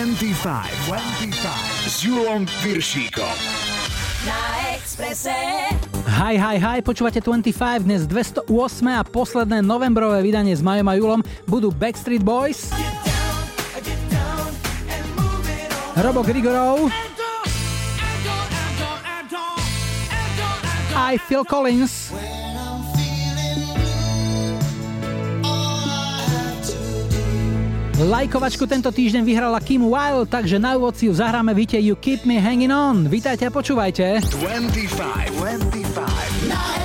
25, 25 s Julom Piršíkom. Na Exprese. Hi, hi, hi, počúvate 25, dnes 208 a posledné novembrové vydanie s Majom a Julom budú Backstreet Boys, Robo Grigorov, aj Phil Collins, Lajkovačku tento týždeň vyhrala Kim Wilde, takže na úvod si ju zahráme víte You Keep Me Hanging On. Vítajte a počúvajte. 25, 25 Na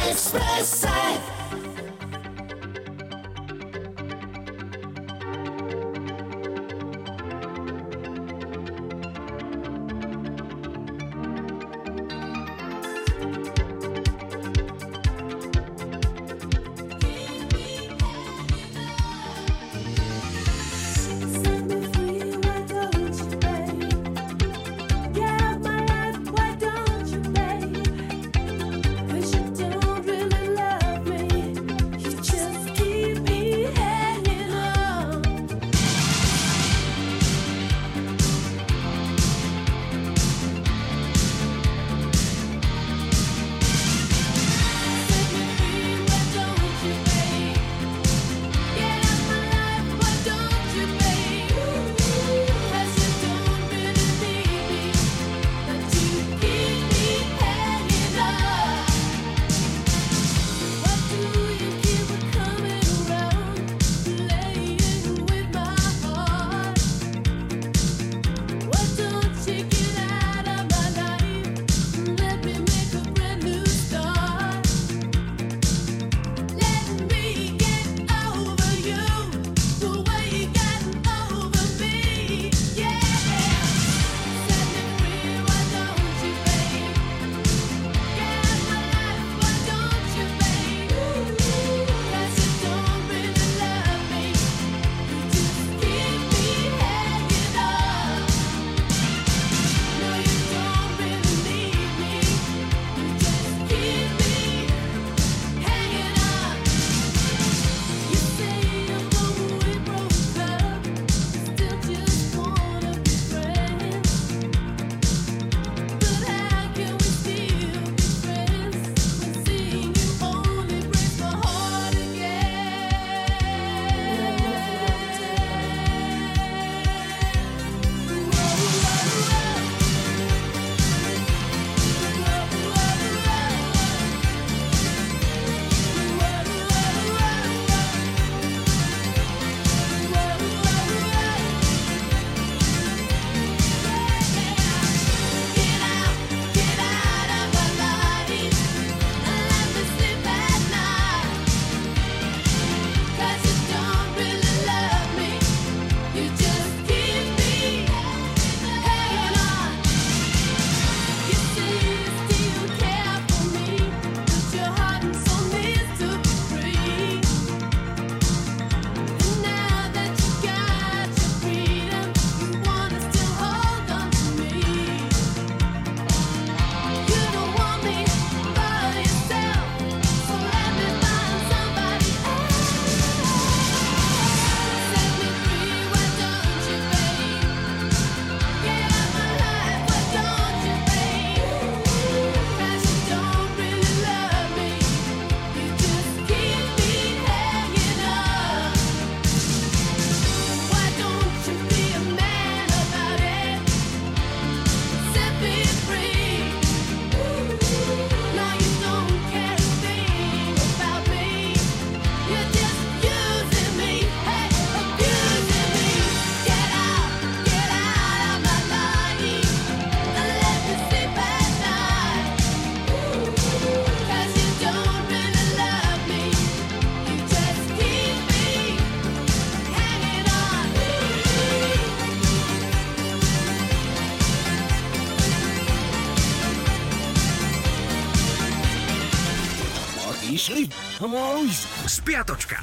Exprese. Spiatočka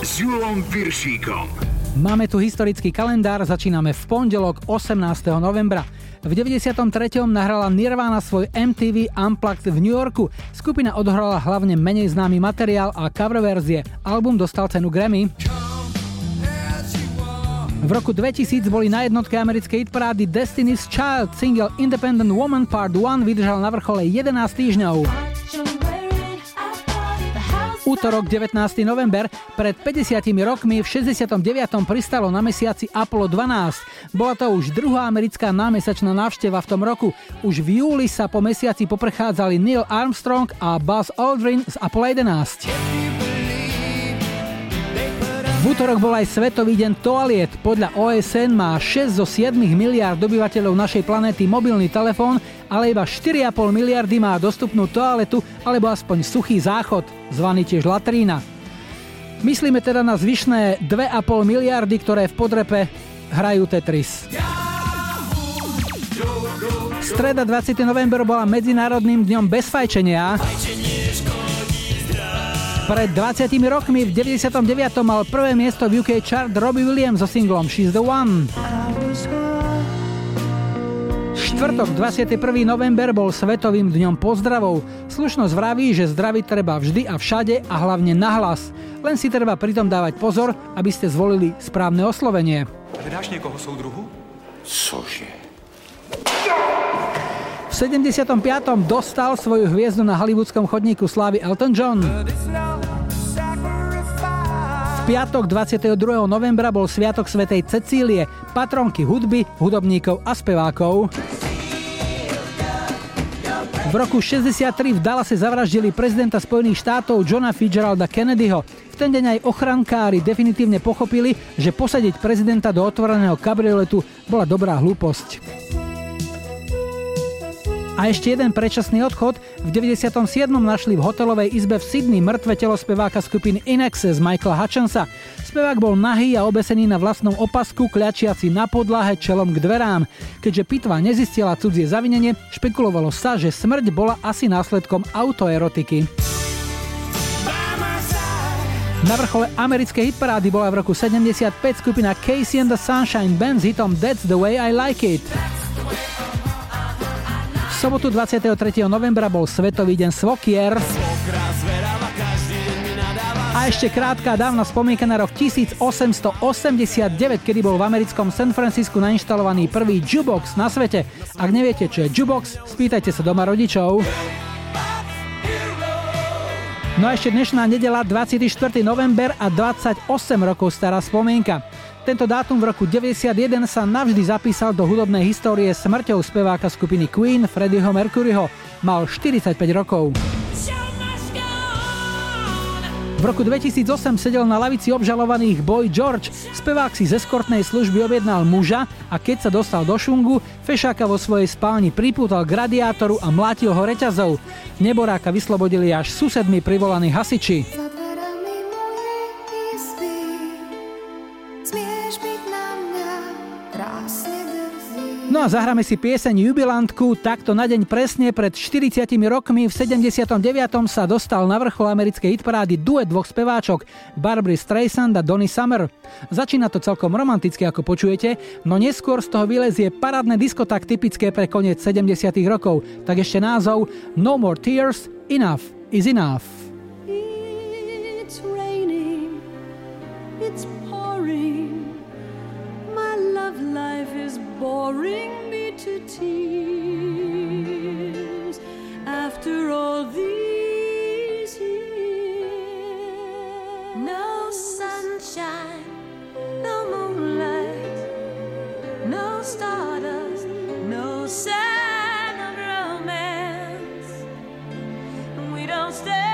s Julom Piršíkom. Máme tu historický kalendár, začíname v pondelok 18. novembra. V 93. nahrala Nirvana svoj MTV Unplugged v New Yorku. Skupina odhrala hlavne menej známy materiál a cover verzie. Album dostal cenu Grammy. V roku 2000 boli na jednotke americkej hitparády Destiny's Child single Independent Woman Part 1 vydržal na vrchole 11 týždňov. Útorok 19. november pred 50 rokmi v 69. pristalo na mesiaci Apollo 12. Bola to už druhá americká námesačná návšteva v tom roku. Už v júli sa po mesiaci poprechádzali Neil Armstrong a Buzz Aldrin z Apollo 11. V útorok bol aj Svetový deň toaliet. Podľa OSN má 6 zo 7 miliard obyvateľov našej planéty mobilný telefón, ale iba 4,5 miliardy má dostupnú toaletu alebo aspoň suchý záchod, zvaný tiež latrína. Myslíme teda na zvyšné 2,5 miliardy, ktoré v podrepe hrajú Tetris. Streda 20. november bola Medzinárodným dňom bez fajčenia. Pred 20 rokmi v 99. mal prvé miesto v UK chart Robbie Williams so singlom She's the One. Štvrtok 21. november bol Svetovým dňom pozdravov. Slušnosť vraví, že zdraviť treba vždy a všade a hlavne nahlas. Len si treba pritom dávať pozor, aby ste zvolili správne oslovenie. Hľadáš niekoho súdruhu? Cože? V 75. dostal svoju hviezdu na hollywoodskom chodníku slávy Elton John piatok 22. novembra bol Sviatok svätej Cecílie, patronky hudby, hudobníkov a spevákov. V roku 63 v Dallase zavraždili prezidenta Spojených štátov Johna Fitzgeralda Kennedyho. V ten deň aj ochrankári definitívne pochopili, že posadiť prezidenta do otvoreného kabrioletu bola dobrá hlúposť. A ešte jeden predčasný odchod. V 97. našli v hotelovej izbe v Sydney mŕtve telo speváka skupiny In Excess Michaela Hutchinsa. Spevák bol nahý a obesený na vlastnom opasku, kľačiaci na podlahe čelom k dverám. Keďže pitva nezistila cudzie zavinenie, špekulovalo sa, že smrť bola asi následkom autoerotiky. Na vrchole americkej hitparády bola v roku 75 skupina Casey and the Sunshine Band s hitom That's the way I like it sobotu 23. novembra bol Svetový deň Svokier. A ešte krátka dávna spomienka na rok 1889, kedy bol v americkom San Francisku nainštalovaný prvý jukebox na svete. Ak neviete, čo je jukebox, spýtajte sa doma rodičov. No a ešte dnešná nedela 24. november a 28 rokov stará spomienka. Tento dátum v roku 91 sa navždy zapísal do hudobnej histórie smrťou speváka skupiny Queen Freddieho Mercuryho. Mal 45 rokov. V roku 2008 sedel na lavici obžalovaných Boy George. Spevák si z eskortnej služby objednal muža a keď sa dostal do šungu, fešáka vo svojej spálni pripútal k radiátoru a mlátil ho reťazou. Neboráka vyslobodili až susedmi privolaní hasiči. No a zahráme si pieseň Jubilantku, takto na deň presne pred 40 rokmi v 79. sa dostal na vrchol americkej hitparády duet dvoch speváčok Barbary Streisand a Donny Summer. Začína to celkom romanticky, ako počujete, no neskôr z toho vylezie parádne disko tak typické pre koniec 70 rokov, tak ešte názov No More Tears, Enough is Enough. Boring me to tears after all these years. No sunshine, no moonlight, no stardust, no sign of romance. We don't stand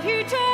love you too.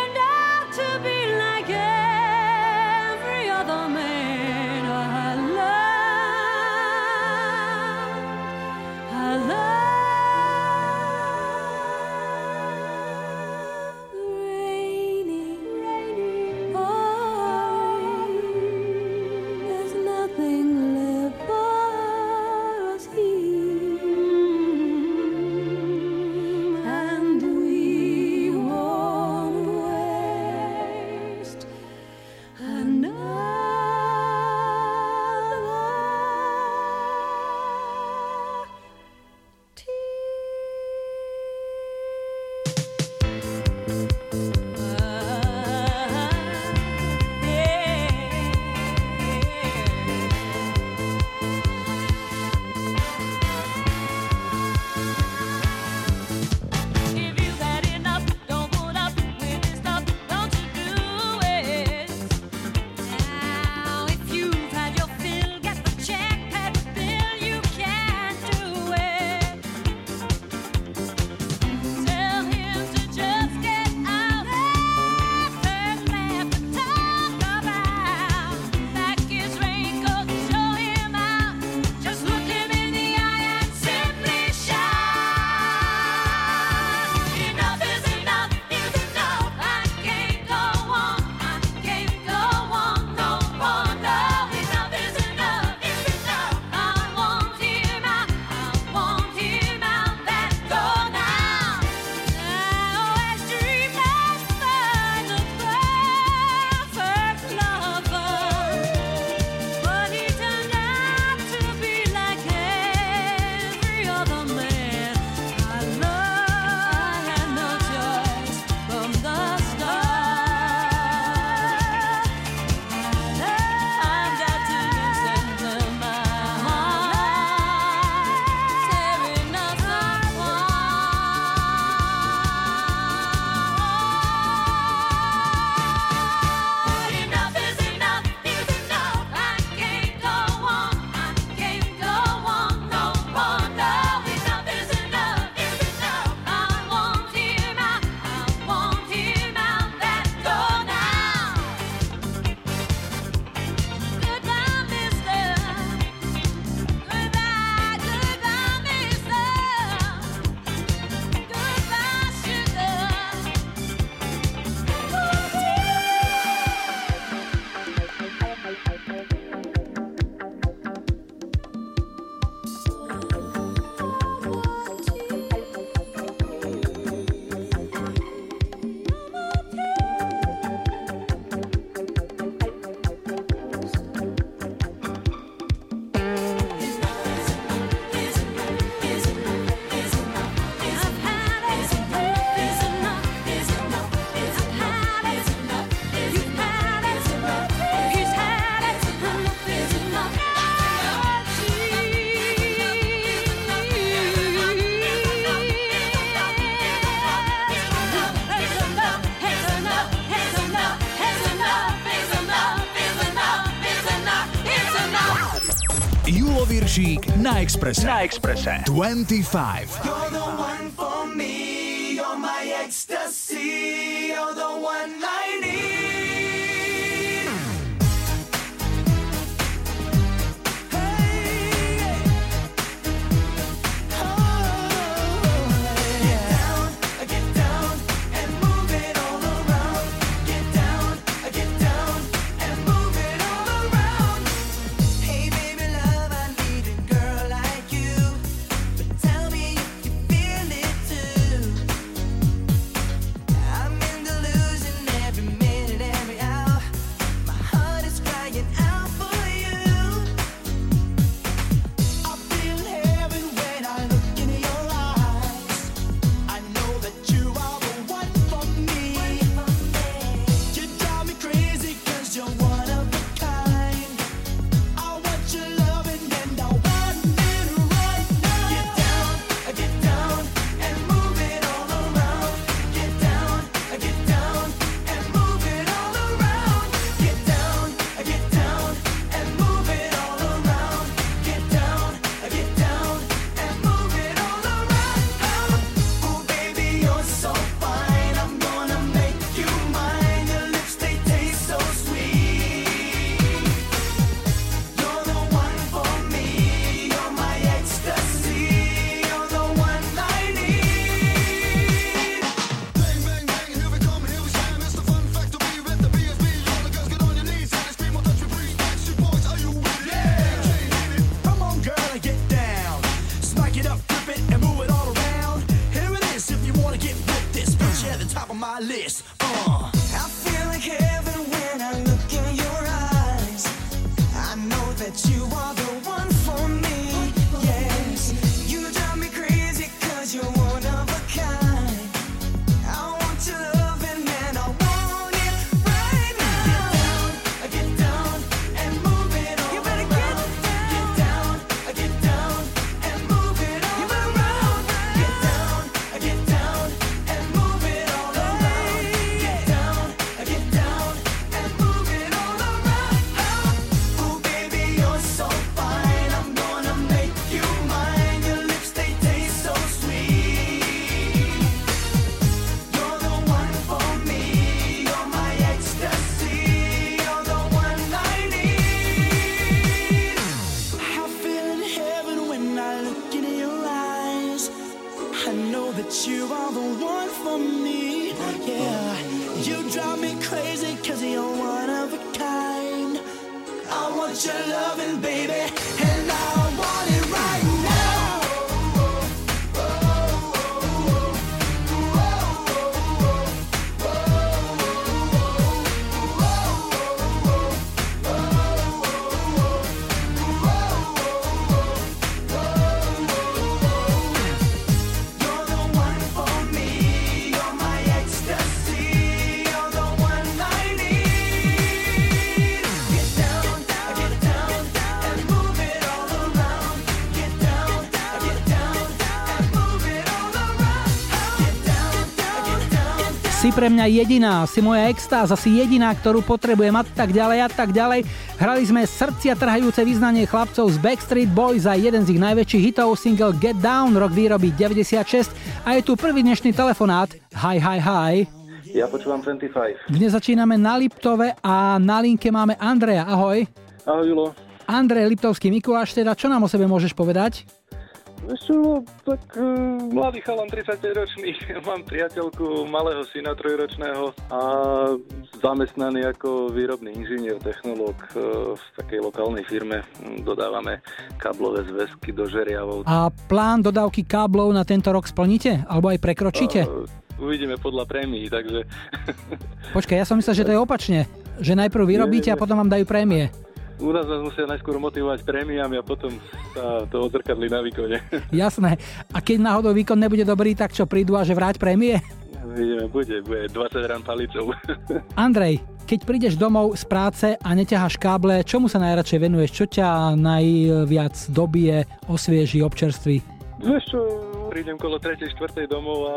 Piršík na Exprese. Na Exprese. 25. pre mňa jediná, si moja extáza, si jediná, ktorú potrebujem a tak ďalej a tak ďalej. Hrali sme srdcia trhajúce význanie chlapcov z Backstreet Boys a jeden z ich najväčších hitov single Get Down, rok výroby 96 a je tu prvý dnešný telefonát. Hi, hi, hi. Ja počúvam 25. Dnes začíname na Liptove a na linke máme Andreja. Ahoj. Ahoj Julo. Andrej Liptovský Mikuláš, teda čo nám o sebe môžeš povedať? Čo, tak uh, mladý chalan 35 ročný, mám priateľku malého syna trojročného a zamestnaný ako výrobný inžinier, technológ uh, v takej lokálnej firme. Dodávame káblové zväzky do žeriavov. A plán dodávky káblov na tento rok splníte? Alebo aj prekročíte? Uh, uvidíme podľa prémií, takže Počkaj, ja som myslel, že to je opačne. Že najprv vyrobíte a potom vám dajú prémie. U nás nás musia najskôr motivovať prémiami a potom sa to odzrkadli na výkone. Jasné. A keď náhodou výkon nebude dobrý, tak čo prídu a že vráť prémie? Vidíme, bude, bude 20 rán palicou. Andrej, keď prídeš domov z práce a neťaháš káble, čomu sa najradšej venuješ? Čo ťa najviac dobije, osvieži, občerství? Vieš čo, prídem kolo 3. 4. domov a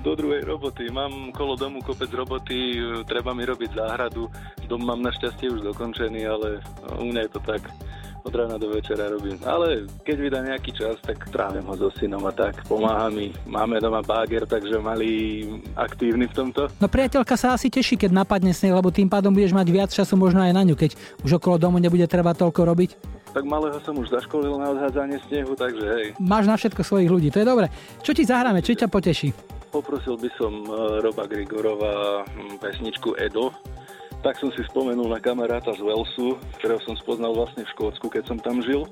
do druhej roboty. Mám kolo domu kopec roboty, treba mi robiť záhradu. Dom mám našťastie už dokončený, ale u mňa je to tak od rána do večera robím. Ale keď vydá nejaký čas, tak trávim ho so synom a tak. Pomáha mi. Máme doma báger, takže mali aktívny v tomto. No priateľka sa asi teší, keď napadne sneh, lebo tým pádom budeš mať viac času možno aj na ňu, keď už okolo domu nebude treba toľko robiť. Tak malého som už zaškolil na odhádzanie snehu, takže hej. Máš na všetko svojich ľudí, to je dobre. Čo ti zahráme, čo ťa poteší? Poprosil by som eh, Roba Grigorova hm, pesničku Edo. Tak som si spomenul na kamaráta z Walesu, ktorého som spoznal vlastne v Škótsku, keď som tam žil.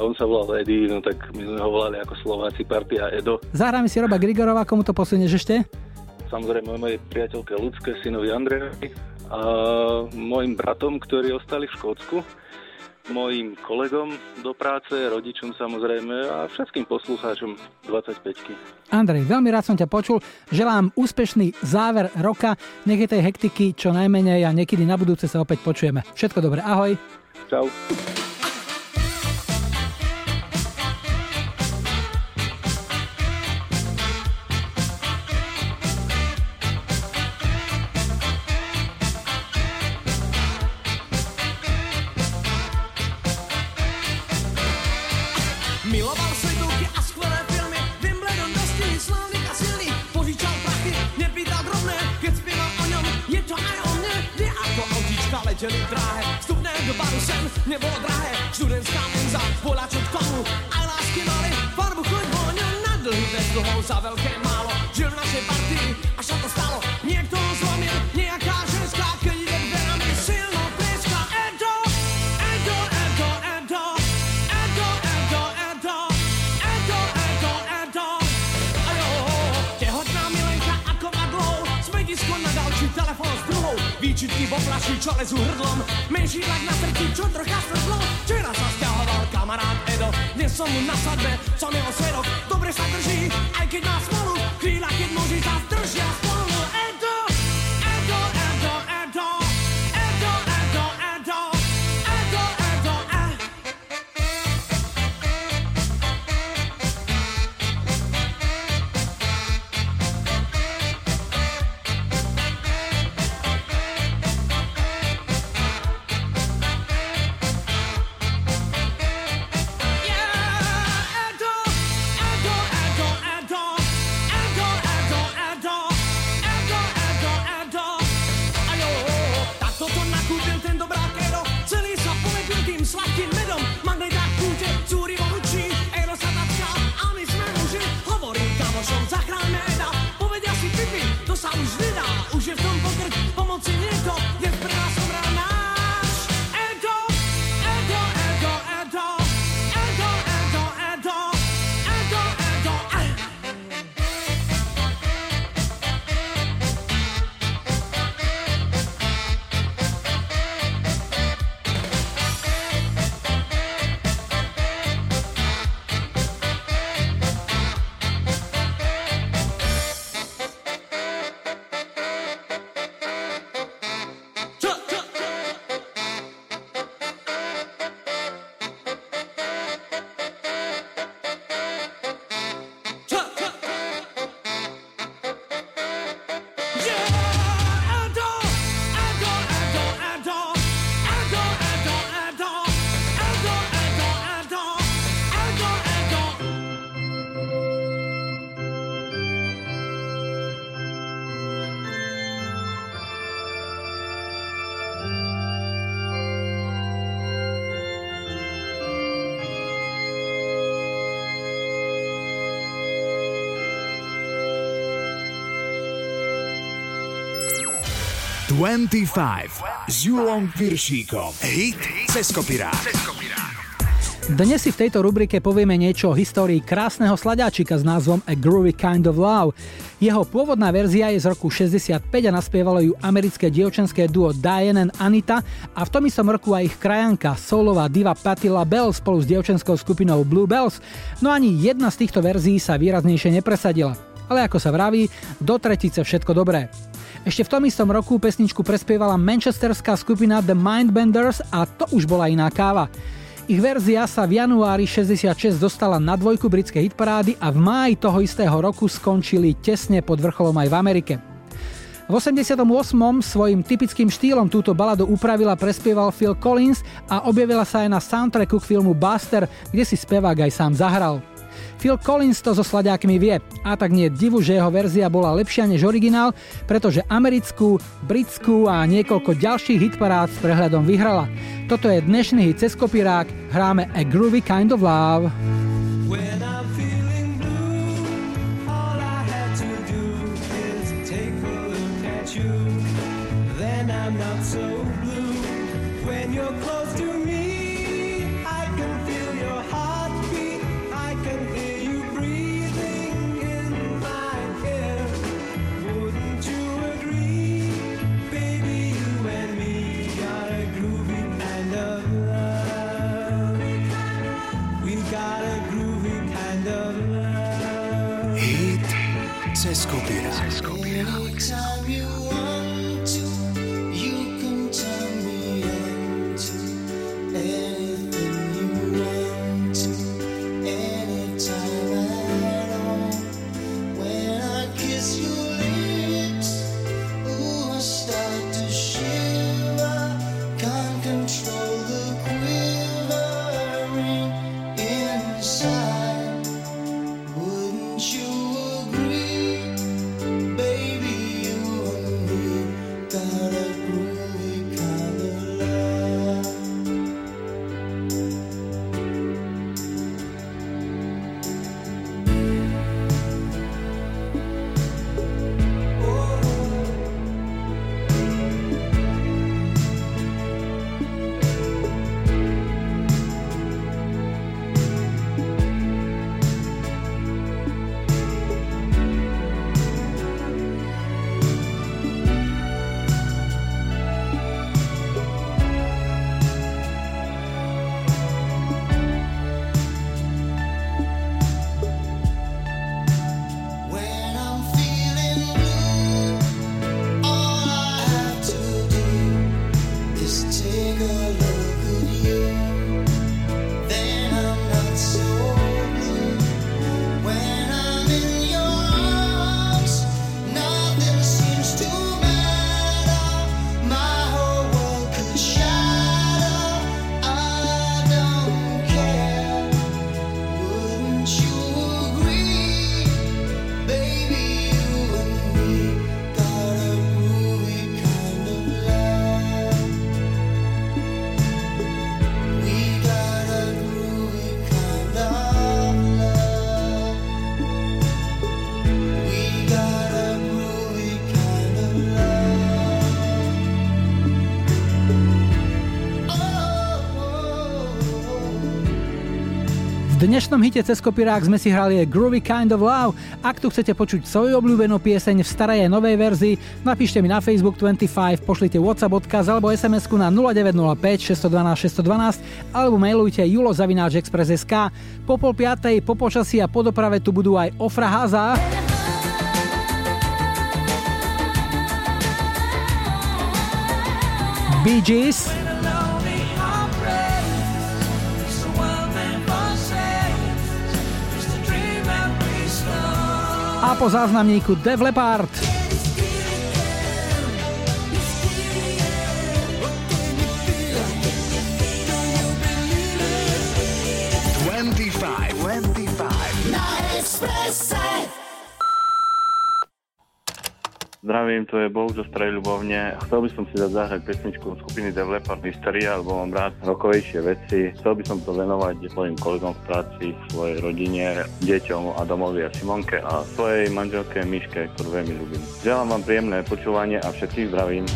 A on sa volal Eddie, no tak my sme ho volali ako Slováci partia Edo. Zahráme si Roba Grigorova, komu to posunieš ešte? Samozrejme mojej priateľke Ľudské, synovi Andrejovi a mojim bratom, ktorí ostali v Škótsku, mojim kolegom do práce, rodičom samozrejme a všetkým poslucháčom 25-ky. Andrej, veľmi rád som ťa počul. Želám úspešný záver roka. Nech je tej hektiky čo najmenej a niekedy na budúce sa opäť počujeme. Všetko dobré, ahoj. Čau. 25 s Julom Piršíkom. Hit cez kopirát. Dnes si v tejto rubrike povieme niečo o histórii krásneho sladáčika s názvom A Groovy Kind of Love. Jeho pôvodná verzia je z roku 65 a naspievalo ju americké dievčenské duo Diane and Anita a v tom istom roku aj ich krajanka, solová diva patila Bell spolu s dievčenskou skupinou Blue Bells, no ani jedna z týchto verzií sa výraznejšie nepresadila. Ale ako sa vraví, do tretice všetko dobré. Ešte v tom istom roku pesničku prespievala manchesterská skupina The Mindbenders a to už bola iná káva. Ich verzia sa v januári 66 dostala na dvojku britskej hitparády a v máji toho istého roku skončili tesne pod vrcholom aj v Amerike. V 88. svojim typickým štýlom túto baladu upravil a prespieval Phil Collins a objavila sa aj na soundtracku k filmu Buster, kde si spevák aj sám zahral. Phil Collins to so sladiakmi vie a tak nie divu, že jeho verzia bola lepšia než originál, pretože americkú, britskú a niekoľko ďalších hitparád s prehľadom vyhrala. Toto je dnešný hit cez kopírák, hráme A Groovy Kind of Love. When dnešnom hite cez kopírák sme si hrali Groovy Kind of Love. Ak tu chcete počuť svoju obľúbenú pieseň v starej aj novej verzii, napíšte mi na Facebook 25, pošlite WhatsApp odkaz alebo sms na 0905 612 612 alebo mailujte julozavináčexpress.sk. Po pol piatej, po počasí a po doprave tu budú aj Ofra Haza. Bee Gees po záznamníku Def Leppard. 25, Zdravím, to je Boh zo Starej Ľubovne. Chcel by som si dať zahrať pesničku skupiny Def Leppard Hysteria, lebo mám rád rokovejšie veci. Chcel by som to venovať svojim kolegom v práci, svojej rodine, deťom a domovi a Simonke a svojej manželke Miške, ktorú veľmi ľúbim. Želám vám príjemné počúvanie a všetkých zdravím.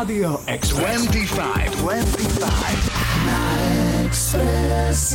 Radio Express. 25, 25. Express.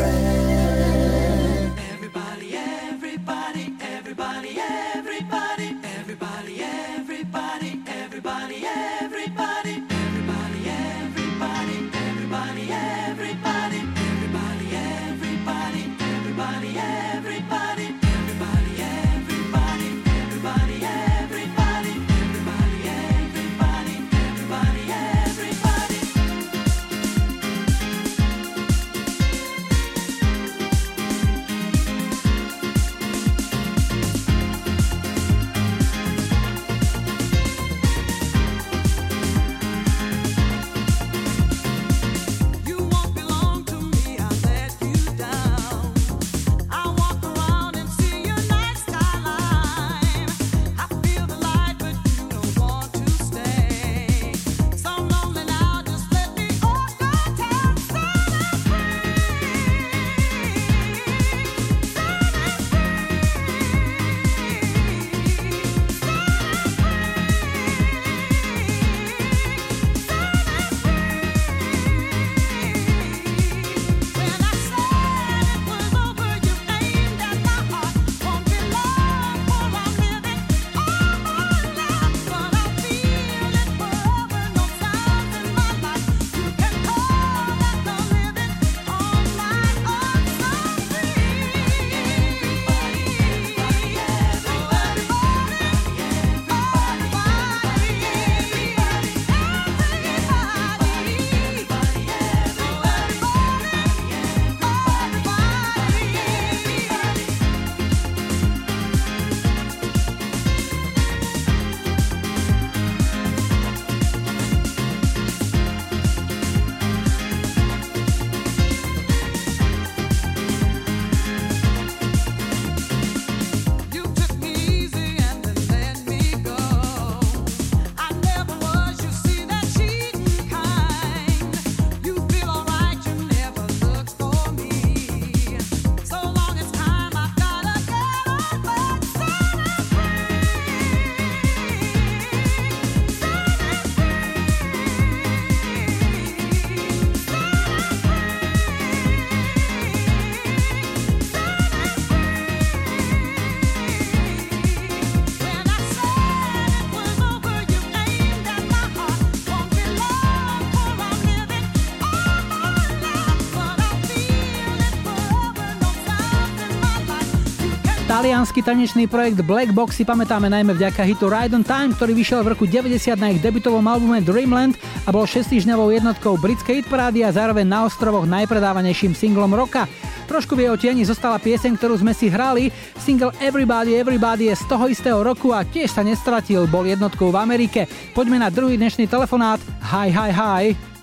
Talianský tanečný projekt Black Box si pamätáme najmä vďaka hitu Ride on Time, ktorý vyšiel v roku 90 na ich debutovom albume Dreamland a bol 6 týždňovou jednotkou britskej hitparády a zároveň na ostrovoch najpredávanejším singlom roka. Trošku v jeho tieni zostala pieseň, ktorú sme si hrali. Single Everybody Everybody je z toho istého roku a tiež sa nestratil, bol jednotkou v Amerike. Poďme na druhý dnešný telefonát. Hi, hi, hi.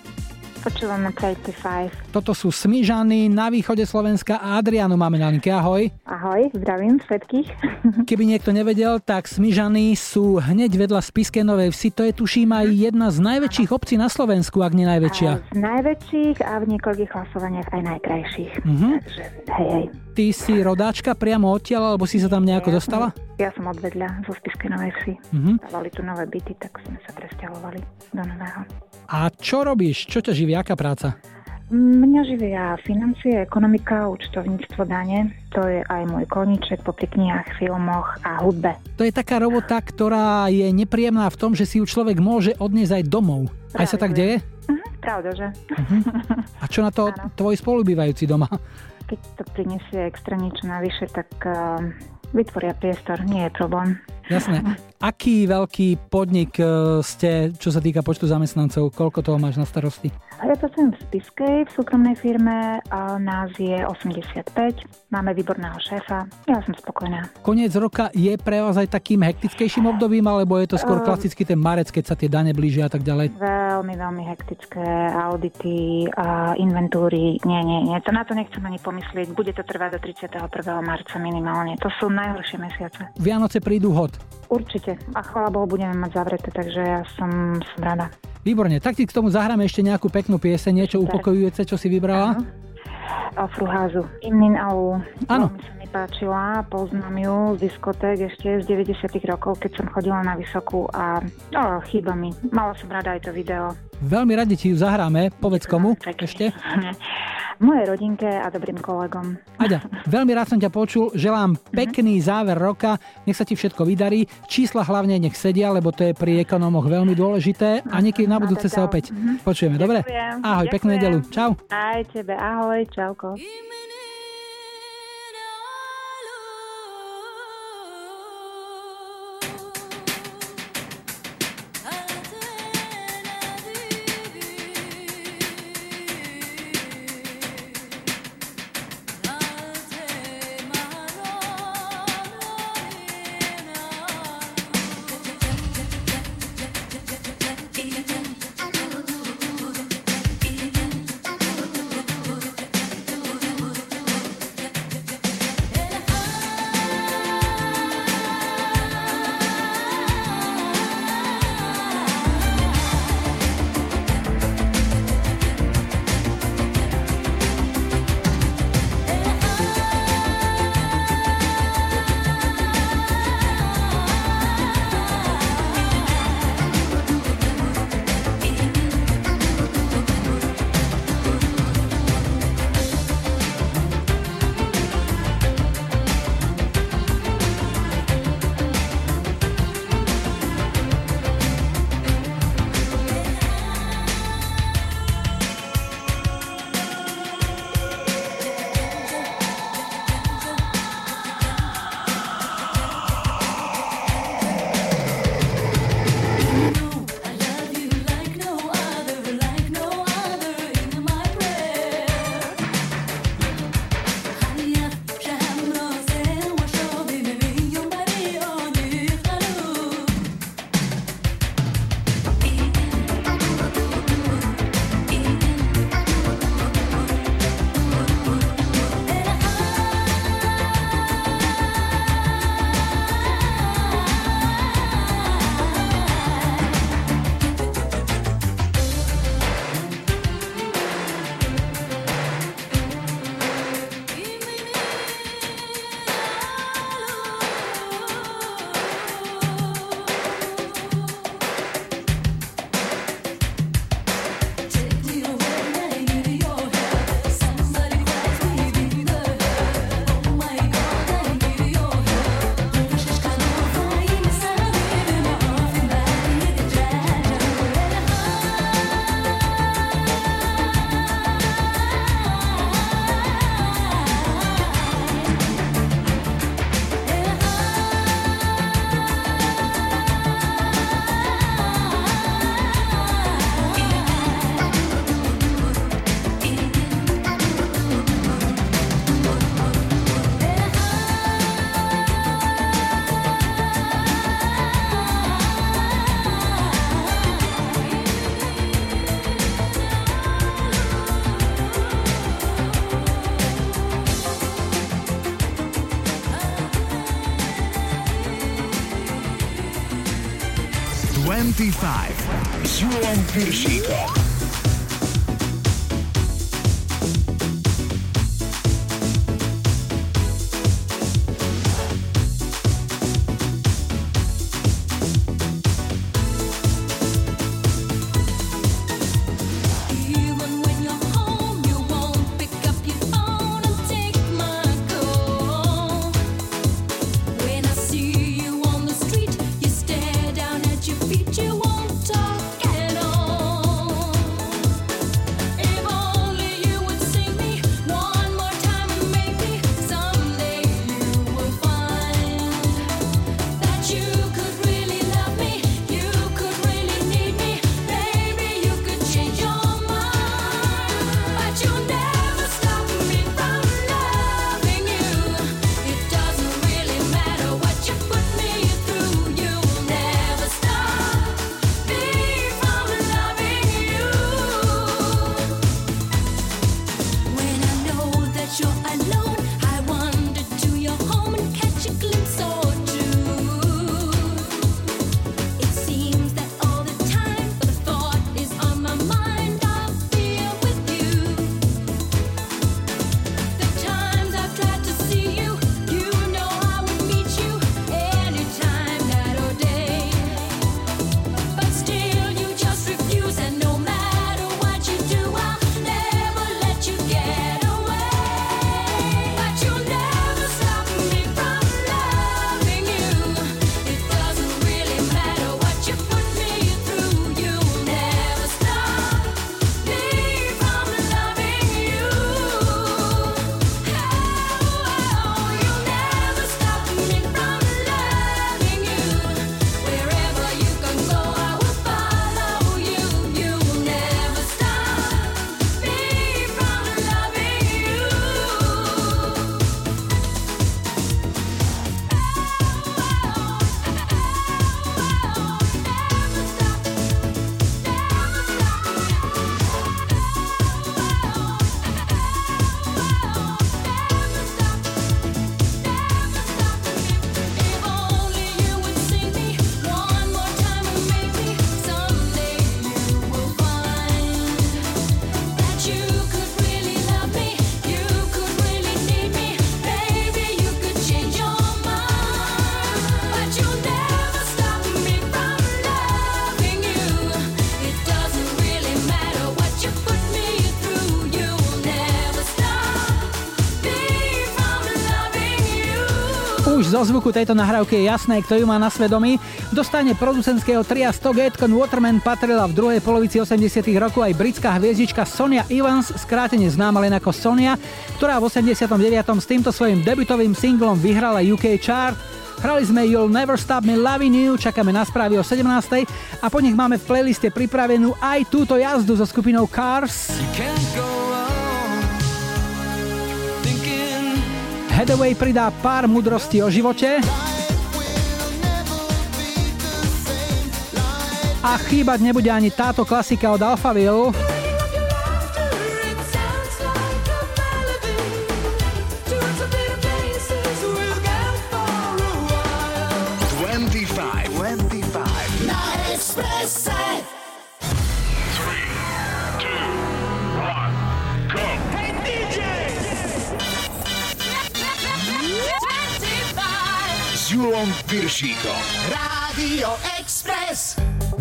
Počúvame 35. Toto sú Smyžany na východe Slovenska a Adrianu máme na linke. Ahoj. Ahoj, zdravím všetkých. Keby niekto nevedel, tak Smyžany sú hneď vedľa Spiskej Novej Vsi. To je tuším aj jedna z najväčších obcí na Slovensku, ak nie najväčšia. Z najväčších a v niekoľkých hlasovaniach aj najkrajších. Mhm. Takže hej, hej. Ty si rodáčka priamo odtiaľ, alebo si sa tam nejako dostala? Ja som odvedľa zo Spiskej Novej Vsi. Mhm. Dávali tu nové byty, tak sme sa presťahovali do nového. A čo robíš? Čo ťa živí? Aká práca? Mňa živia financie, ekonomika, účtovníctvo, dane. To je aj môj koníček po knihách, filmoch a hudbe. To je taká robota, ktorá je nepríjemná v tom, že si ju človek môže odniesť aj domov. Aj sa tak deje? Mhm, pravda, že? A čo na to Áno. tvoji spolubývajúci doma? Keď to prinesie extra niečo navyše, tak uh, vytvoria priestor, nie je problém. Jasné. Aký veľký podnik e, ste, čo sa týka počtu zamestnancov? Koľko toho máš na starosti? Ja pracujem v Spiskej, v súkromnej firme, a nás je 85, máme výborného šéfa, ja som spokojná. Koniec roka je pre vás aj takým hektickejším obdobím, alebo je to skôr Ehm. klasicky ten marec, keď sa tie dane blížia a tak ďalej? Veľmi, veľmi hektické audity, a inventúry, nie, nie, nie, to na to nechcem ani pomyslieť, bude to trvať do 31. marca minimálne, to sú najhoršie mesiace. Vianoce prídu hod. Určite, a chvála Bohu budeme mať zavreté, takže ja som, som rada. Výborne, tak ti k tomu zahráme ešte nejakú peknú pieseň, niečo upokojujúce, čo si vybrala? Áno. o Fruházu. Imnin Alu. Áno. Páčila, poznám ju z diskoték ešte z 90 rokov, keď som chodila na Vysokú a no, chýba mi. Mala som rada aj to video. Veľmi radi ti ju zahráme. Povedz komu ešte. Mojej rodinke a dobrým kolegom. Aďa, veľmi rád som ťa počul, želám pekný záver roka, nech sa ti všetko vydarí, čísla hlavne nech sedia, lebo to je pri ekonómoch veľmi dôležité a niekedy na budúce sa opäť počujeme, dobre? Ďakujem. Ahoj, peknú Ďakujem. nedelu, čau. Aj tebe, ahoj, čauko. S Julom zo zvuku tejto nahrávky je jasné, kto ju má na svedomí. Dostane producentského tria Stoget Con Waterman patrila v druhej polovici 80 rokov aj britská hviezdička Sonia Evans, skrátene známa len ako Sonia, ktorá v 89. s týmto svojim debutovým singlom vyhrala UK chart. Hrali sme You'll Never Stop Me Loving You, čakáme na správy o 17. a po nich máme v playliste pripravenú aj túto jazdu so skupinou Cars. Headaway pridá pár mudrostí o živote. A chýbať nebude ani táto klasika od Alphaville.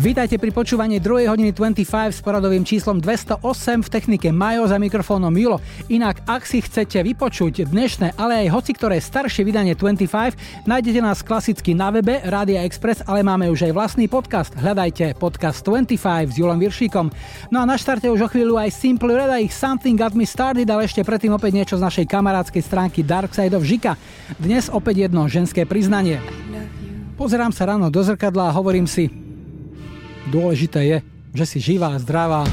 Vítajte pri počúvaní 2. hodiny 25 s poradovým číslom 208 v technike Majo za mikrofónom Julo. Inak, ak si chcete vypočuť dnešné, ale aj hoci ktoré staršie vydanie 25, nájdete nás klasicky na webe Rádia Express, ale máme už aj vlastný podcast. Hľadajte podcast 25 s Julom Viršíkom. No a na štarte už o chvíľu aj Simple Red a ich Something Got Me Started, ale ešte predtým opäť niečo z našej kamarádskej stránky Dark Side of Žika. Dnes opäť jedno ženské priznanie. Pozerám sa ráno do zrkadla a hovorím si, Dôležité je, že si živá zdravá.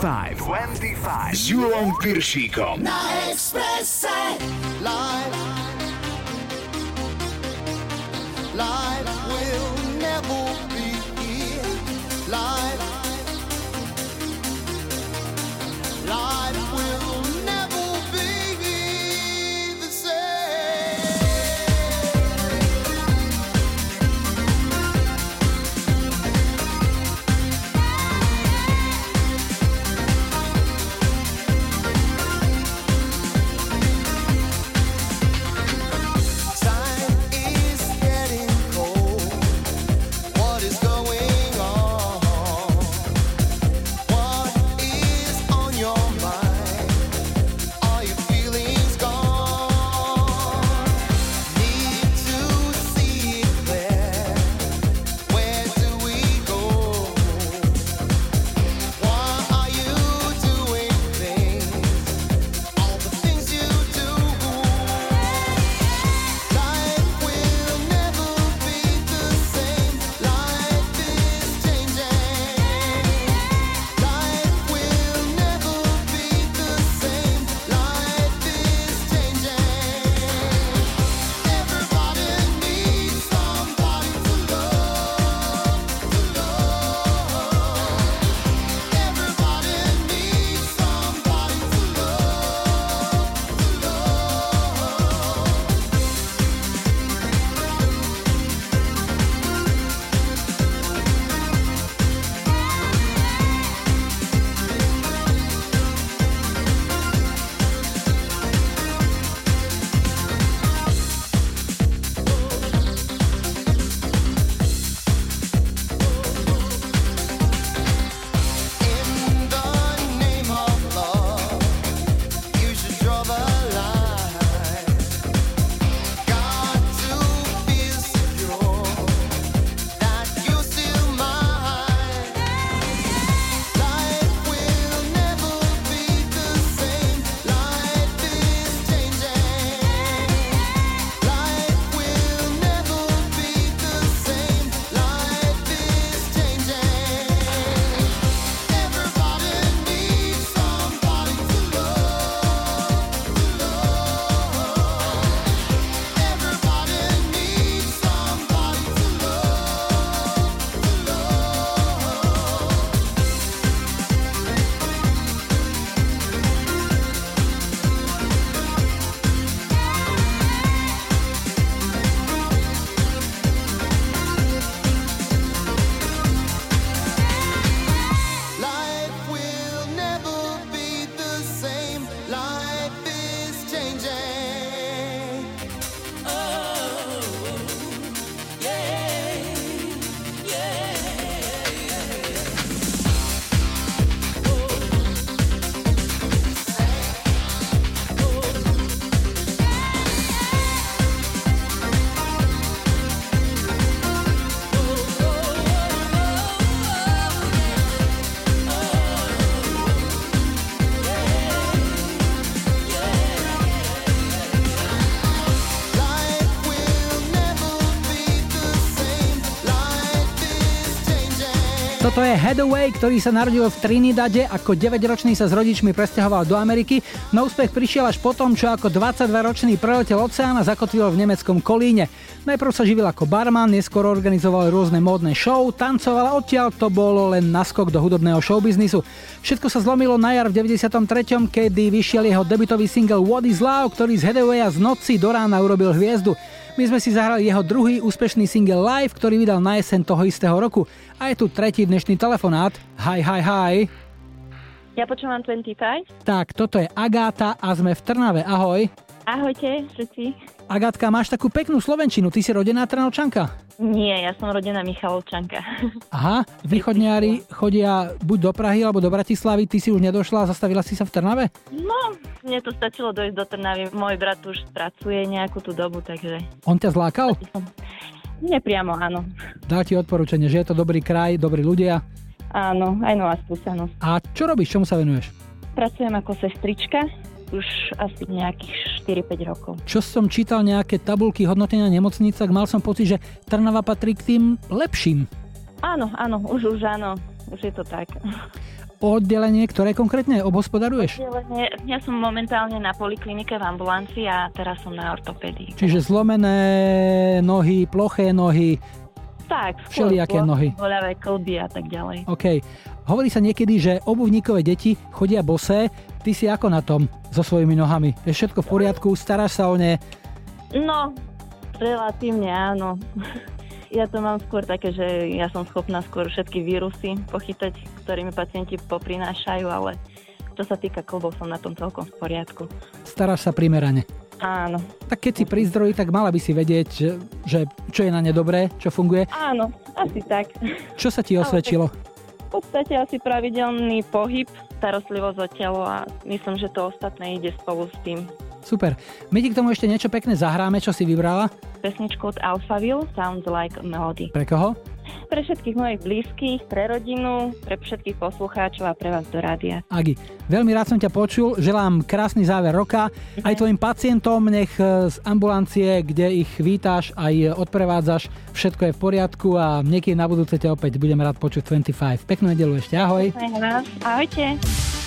25. 25. S Julom Piršíkom. Na Expresse. Life, Toto je Hathaway, ktorý sa narodil v Trinidade, ako 9-ročný sa s rodičmi presťahoval do Ameriky, no úspech prišiel až potom, čo ako 22-ročný preletel oceán a zakotvil v nemeckom Kolíne. Najprv sa živil ako barman, neskôr organizoval rôzne módne show, tancoval a odtiaľ to bolo len naskok do hudobného showbiznisu. Všetko sa zlomilo na jar v 93., kedy vyšiel jeho debutový single What is Love, ktorý z Hathawaya z noci do rána urobil hviezdu. My sme si zahrali jeho druhý úspešný single Live, ktorý vydal na jeseň toho istého roku. A je tu tretí dnešný telefonát. Hi, hi, hi. Ja počúvam 25. Tak, toto je Agáta a sme v Trnave. Ahoj. Ahojte všetci. Agátka, máš takú peknú slovenčinu. Ty si rodená Trnavčanka? Nie, ja som rodená Michalovčanka. Aha, východniari chodia buď do Prahy alebo do Bratislavy. Ty si už nedošla a zastavila si sa v Trnave? No, mne to stačilo dojsť do Trnavy. Môj brat už pracuje nejakú tú dobu, takže On ťa zlákal? nepriamo, áno. Dá ti odporúčanie, že je to dobrý kraj, dobrí ľudia. Áno, aj nová skúsenosť. A čo robíš, čomu sa venuješ? Pracujem ako sestrička už asi nejakých 4-5 rokov. Čo som čítal nejaké tabulky hodnotenia nemocnic, tak mal som pocit, že Trnava patrí k tým lepším. Áno, áno, už, už áno, už je to tak. oddelenie, ktoré konkrétne obhospodaruješ? Oddelenie- Ja som momentálne na poliklinike v ambulancii a teraz som na ortopédii. Čiže zlomené nohy, ploché nohy, Tak, všelijaké skôr nohy. Voľavé klby a tak ďalej. OK. Hovorí sa niekedy, že obuvníkové deti chodia bosé. Ty si ako na tom so svojimi nohami? Je všetko v poriadku? Staráš sa o ne? No, relatívne áno. Ja to mám skôr také, že ja som schopná skôr všetky vírusy pochytať, ktorými pacienti poprinášajú, ale čo sa týka klbov, som na tom celkom v poriadku. Staráš sa primerane. Áno, Tak keď si pri zdroji, tak mala by si vedieť, že, čo je na ne dobré, čo funguje. áno, asi tak. Čo sa ti osvedčilo? V podstate asi pravidelný pohyb, starostlivosť o telo a myslím, že to ostatné ide spolu s tým. Super. My ti k tomu ešte niečo pekné zahráme, čo si vybrala. Pesničku od Alphaville, Sounds Like Melody. Pre koho? Pre všetkých mojich blízkych, pre rodinu, pre všetkých poslucháčov a pre vás do rádia. Agi, veľmi rád som ťa počul, želám krásny záver roka. Aj tvojim pacientom nech e, z ambulancie, kde ich vítáš, aj odprevádzaš, všetko je v poriadku a niekedy na budúce ťa opäť budem rád počuť 25. Peknú nedelu ešte, ahoj. Ahojte.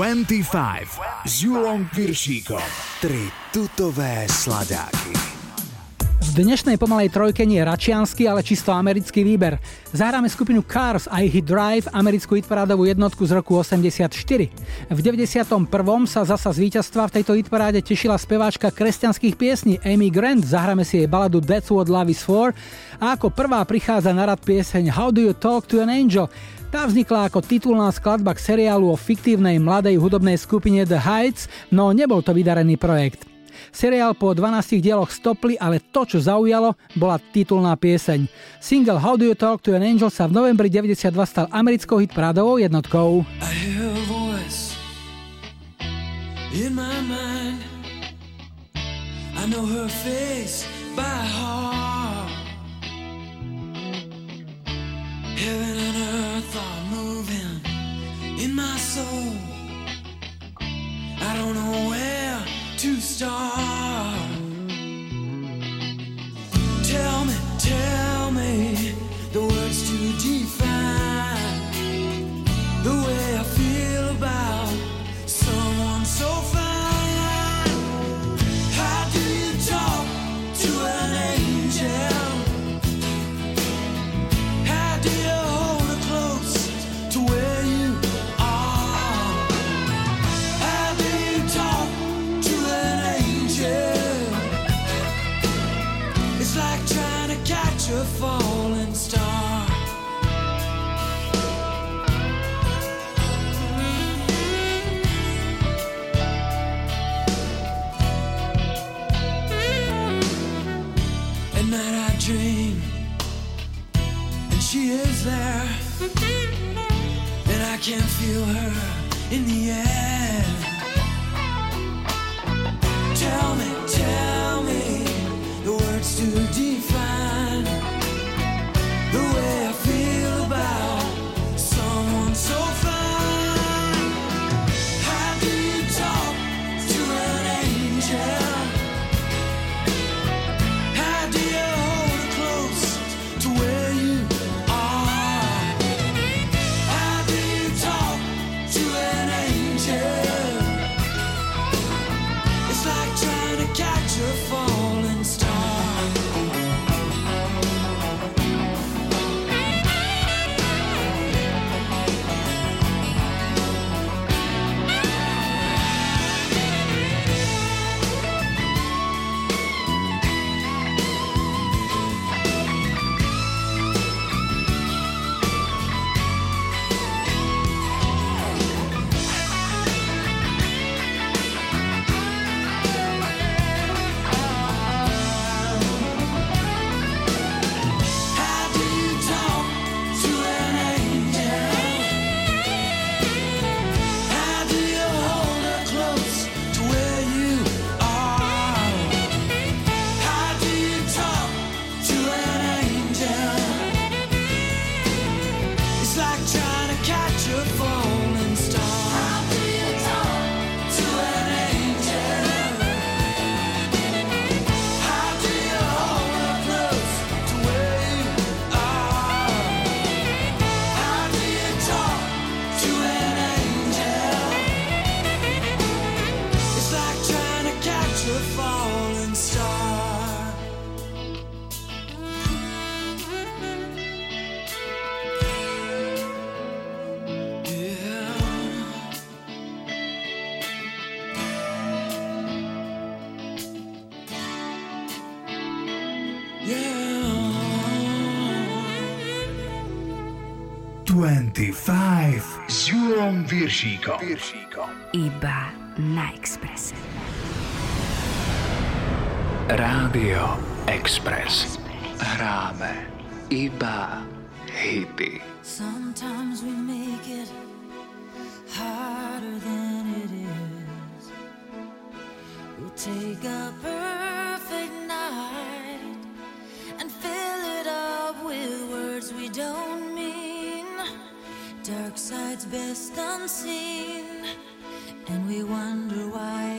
25 s Julom Piršíkom. Tri tutové sladáky. V dnešnej pomalej trojke nie račiansky, ale čisto americký výber. Zahráme skupinu Cars I Hit Drive, americkú hitparádovú jednotku z roku 84. V 91. sa zasa z víťazstva v tejto hitparáde tešila speváčka kresťanských piesní Amy Grant. Zahráme si jej baladu That's What Love Is For a ako prvá prichádza na rad pieseň How Do You Talk to an Angel. Tá vznikla ako titulná skladba k seriálu o fiktívnej mladej hudobnej skupine The Heights, no nebol to vydarený projekt. Seriál po 12 dieloch stopli, ale to, čo zaujalo, bola titulná pieseň. Single How Do You Talk to an Angel sa v novembri 92 stal americkou hitparádovou jednotkou. Heaven and my soul. I don't know where to start. Tell me, tell me Julom Piršíkom. Iba na Exprese. Rádio Express. Hráme iba hity. Sometimes we make it harder than it is. We'll take a side's best unseen, and we wonder why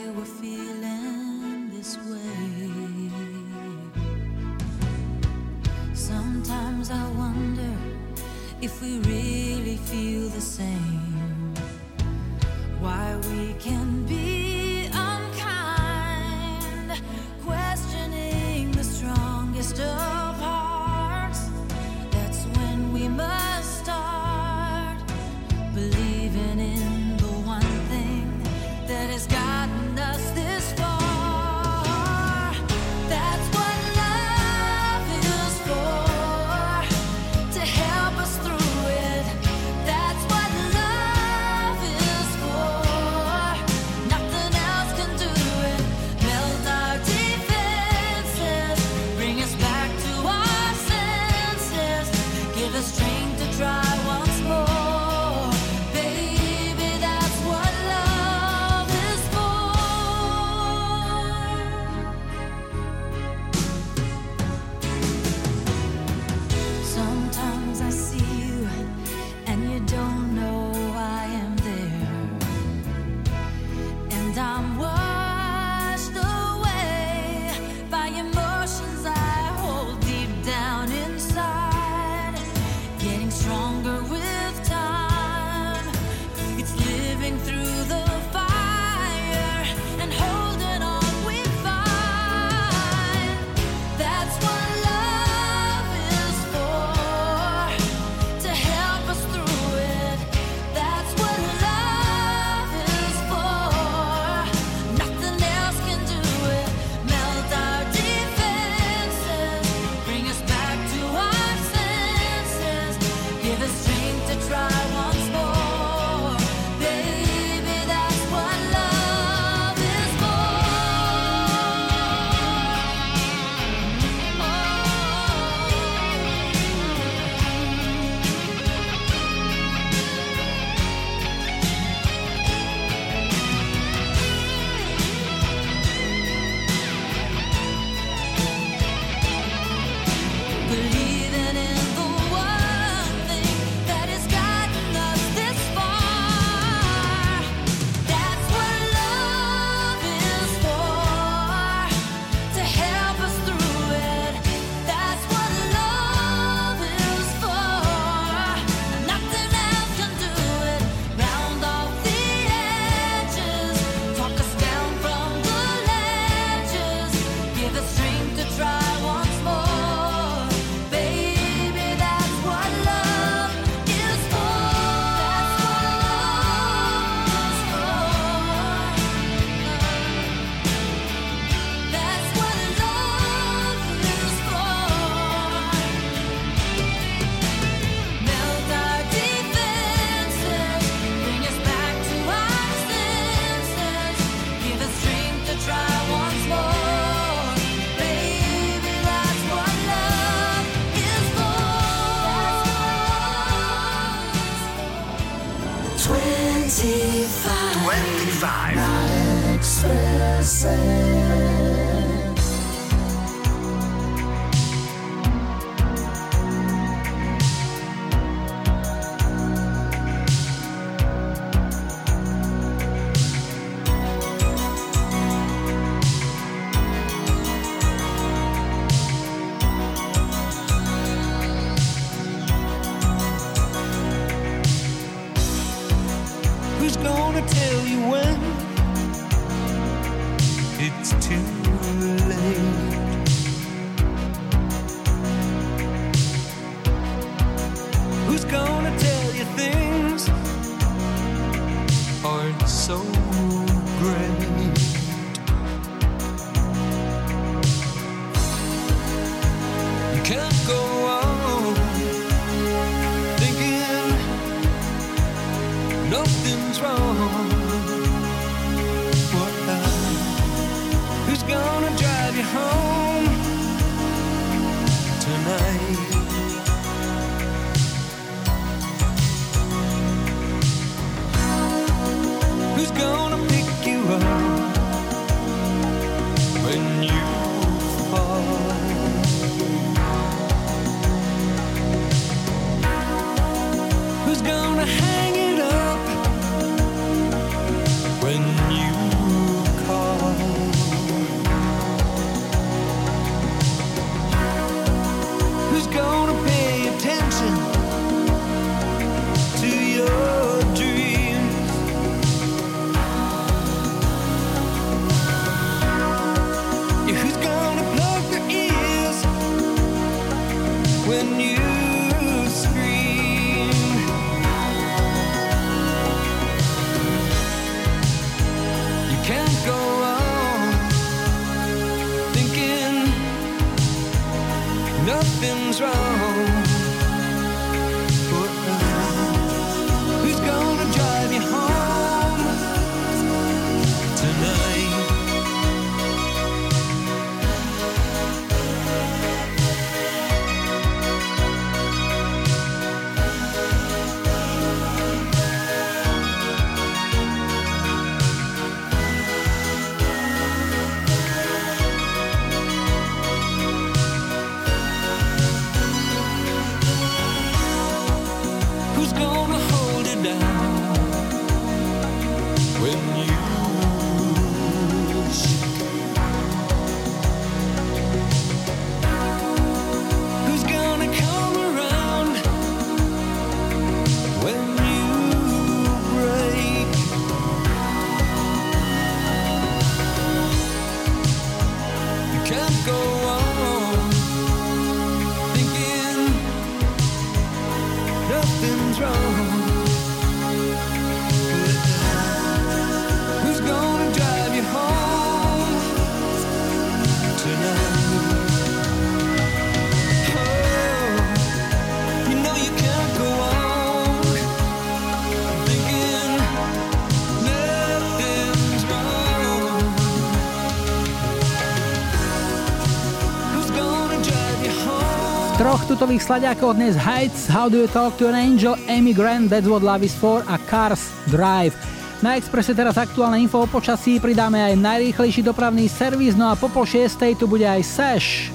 Tutových sladiakov dnes Heights, How Do You Talk to an Angel, Amy Grant, That's What Love Is For a Cars Drive. Na Expresse teraz aktuálne info o počasí, pridáme aj najrýchlejší dopravný servis, no a po pol šiestej tu bude aj Sash.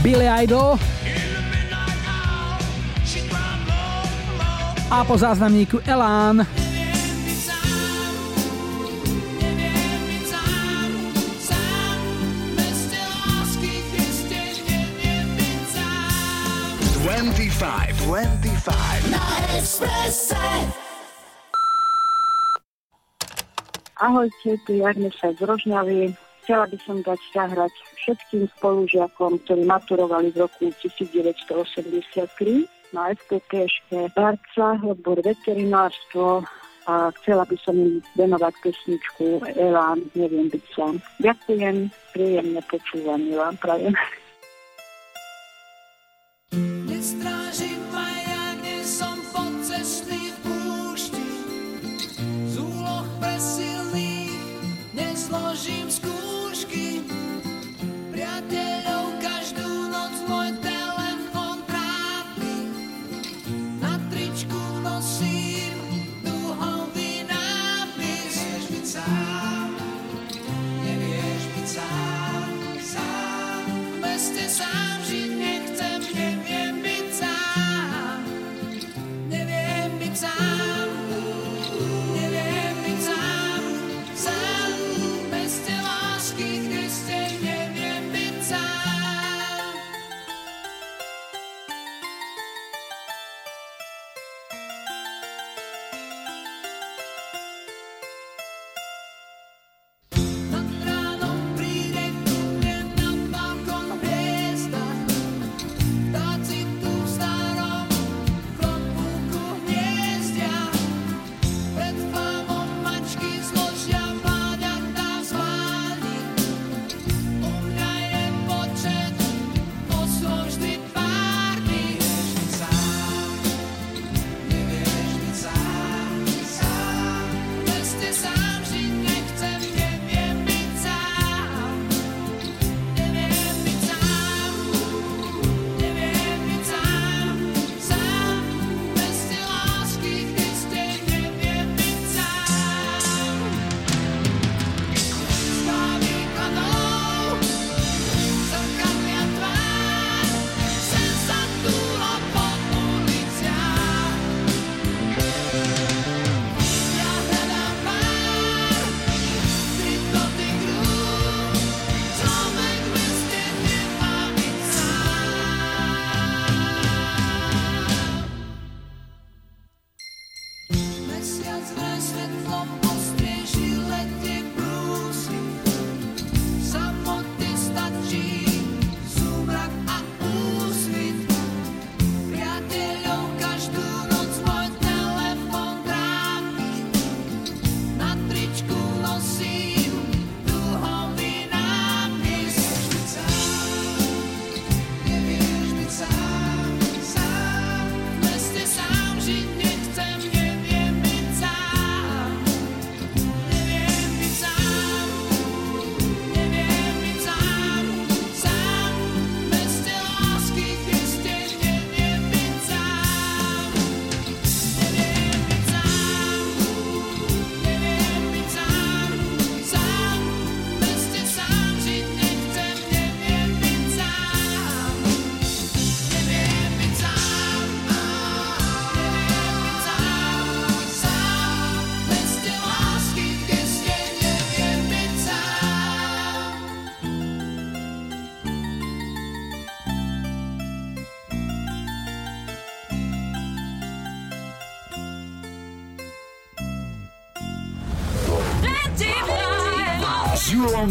Billy Idol. A po záznamníku Elán. Expresse. Ahojte, tu je Agneša z Rožňavy. Chcela by som dať zahrať všetkým spolužiakom, ktorí maturovali v roku 1983 na FPKŠke Barca, odbor veterinárstvo a chcela by som im venovať pesničku Elán, neviem byť sám. Ďakujem, príjemné počúvanie vám prajem. Nestráži silných nezložím skúšky. Priateľov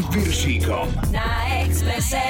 s Viršíkom. Na Exprese.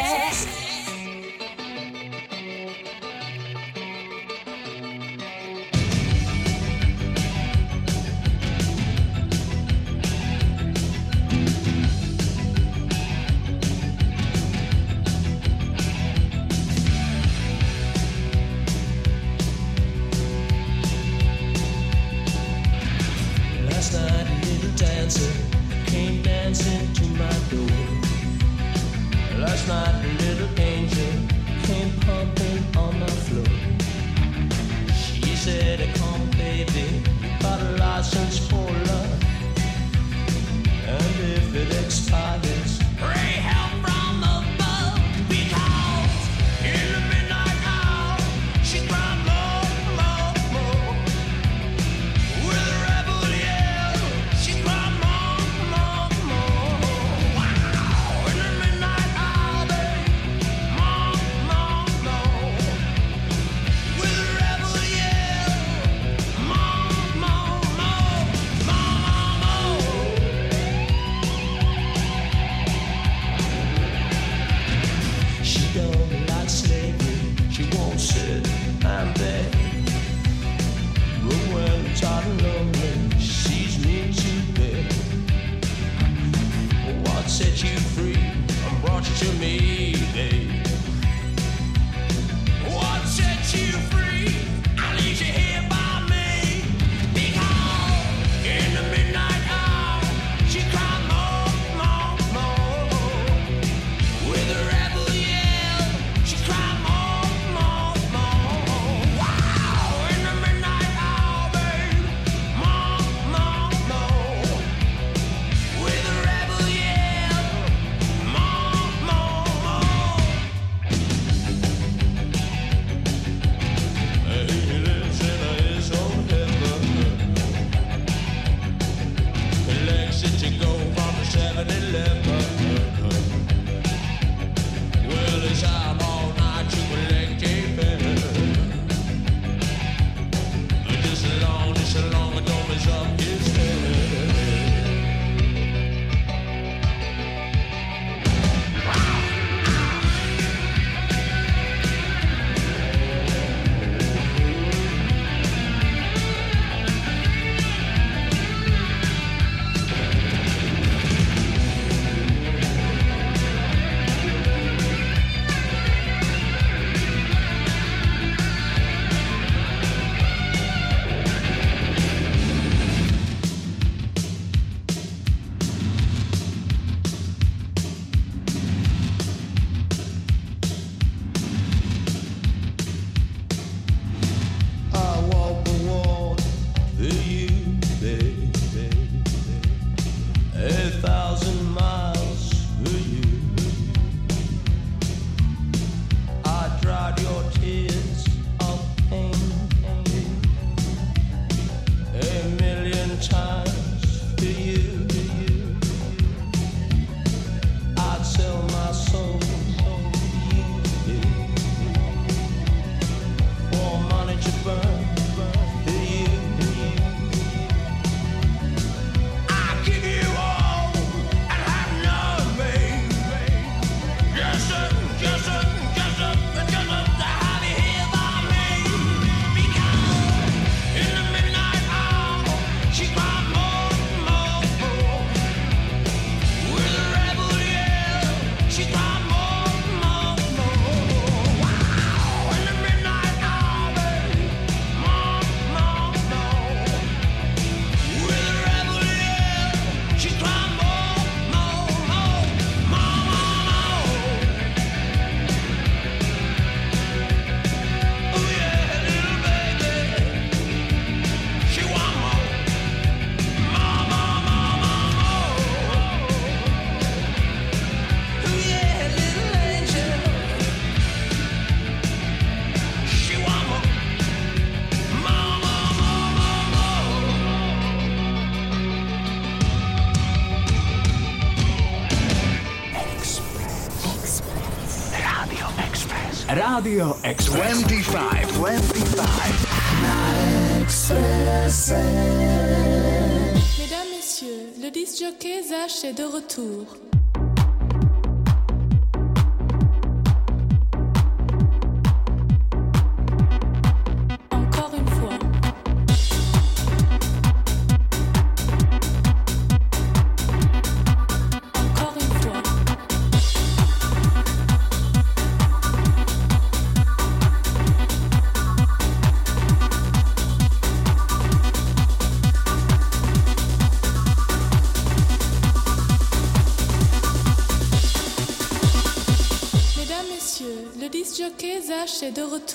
Mesdames, Messieurs, le disc jockey Zach est de retour.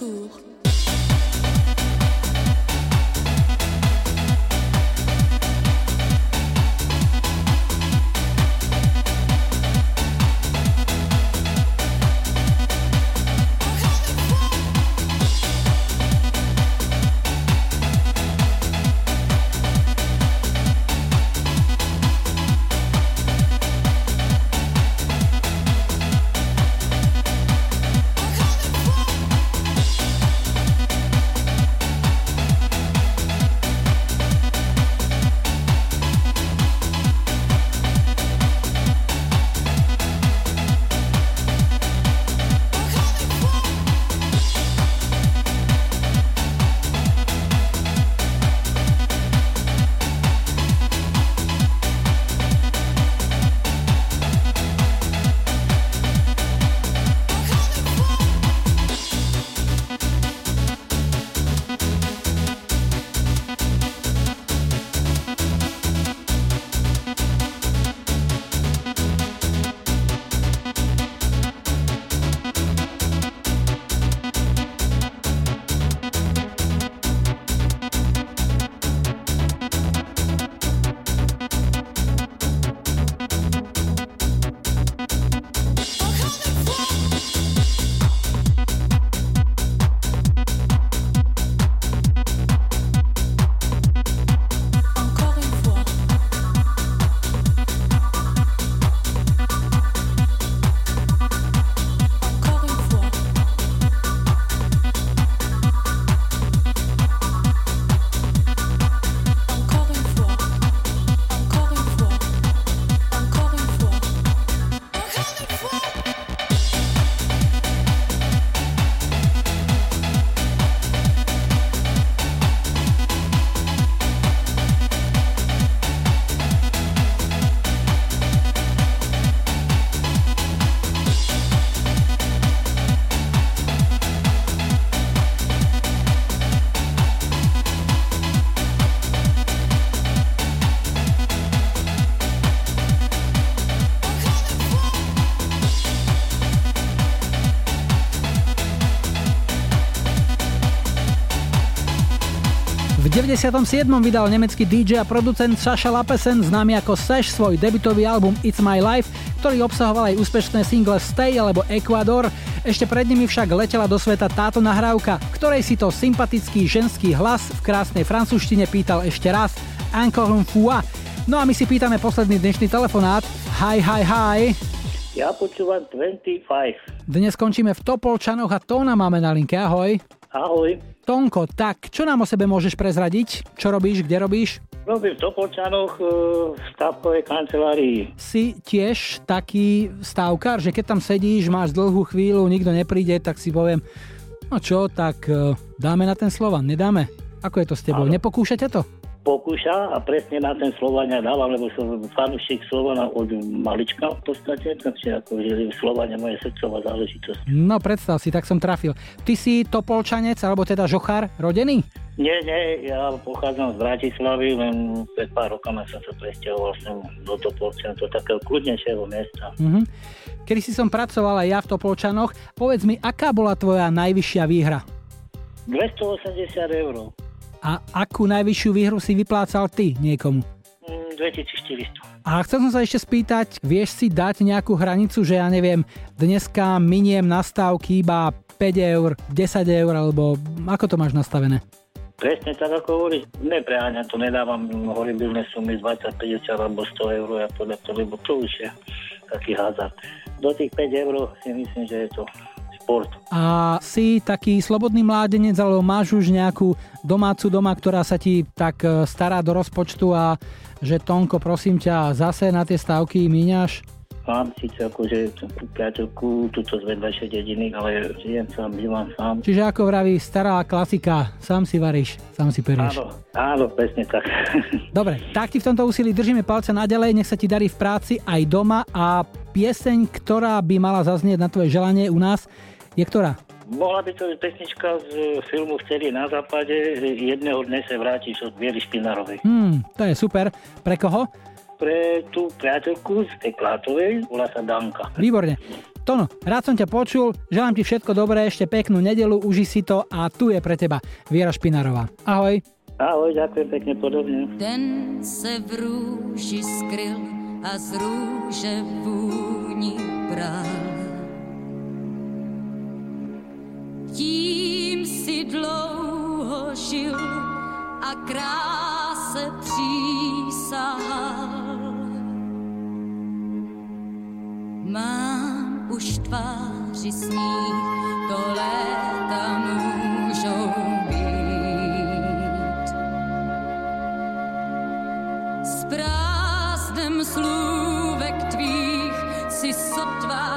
Retour. 97. vydal nemecký DJ a producent Sasha Lapesen známy ako Sash svoj debutový album It's My Life, ktorý obsahoval aj úspešné single Stay alebo Ecuador. Ešte pred nimi však letela do sveta táto nahrávka, ktorej si to sympatický ženský hlas v krásnej francúzštine pýtal ešte raz Encore une fois. No a my si pýtame posledný dnešný telefonát. Hi, hi, hi. Ja počúvam 25. Dnes skončíme v Topolčanoch a Tóna máme na linke. Ahoj. Ahoj. Tonko, tak čo nám o sebe môžeš prezradiť? Čo robíš, kde robíš? Robím v Topolčanoch e, v stavkovej kancelárii. Si tiež taký stávkar, že keď tam sedíš, máš dlhú chvíľu, nikto nepríde, tak si poviem, no čo, tak e, dáme na ten Slovan, nedáme? Ako je to s tebou? Áno. Nepokúšate to? Pokúša a presne na ten Slovania dávam, lebo som fanúšik Slovana od malička v podstate, takže ako že Slovania moje srdcová záležitosť. No predstav si, tak som trafil. Ty si Topolčanec, alebo teda Žochár, rodený? Nie, nie, ja pochádzam z Bratislavy, len pred pár rokami som sa presťahoval sem do Topolčan, do takého kľudnejšieho miesta. Mhm. Kedy si som pracoval aj ja v Topolčanoch, povedz mi, aká bola tvoja najvyššia výhra? 280 eur, A akú najvyššiu výhru si vyplácal ty niekomu? mm, 2400. A chcel som sa ešte spýtať, vieš si dať nejakú hranicu, že ja neviem, dneska miniem na stávky iba 5 eur, 10 eur, alebo ako to máš nastavené? Presne tak, ako hovoríš, nepreháňam to, nedávam horibilné sumy z 20, 50 alebo 100 eur a podľa to, lebo to už je taký hazard. Do tých 5 eur si myslím, že je to šport. A si taký slobodný mládenec, alebo máš už nejakú domácu doma, ktorá sa ti tak e, stará do rozpočtu a že Tonko, prosím ťa, zase na tie stávky míňaš? Mám síce akože tú priateľku, túto z vedľajšej dediny, ale žijem sám, bývam sám. Čiže ako vraví stará klasika, sám si varíš, sám si perieš. Áno, áno, presne tak. Dobre, tak ti v tomto úsilí držíme palce naďalej, nech sa ti darí v práci aj doma a pieseň, ktorá by mala zaznieť na tvoje želanie u nás, je ktorá? Mohla by to byť pesnička z filmu Vtedy na západe, jedného dne sa vrátiš od Viery Špinárovej. Hmm, to je super. Pre koho? pre tú priateľku z tej Klátovej, volá sa Danka. Výborne. Tono, rád som ťa počul, želám ti všetko dobré, ešte peknú nedelu, uži si to a tu je pre teba Viera Špinarová. Ahoj. Ahoj, ďakujem pekne, podobne. Ten se v růži skryl a z růže vůni bral. Tím si dlouho žil a kráse přísahal. Mám už tváři sníh, to léta můžou být. S prázdnem slůvek tvých si sotva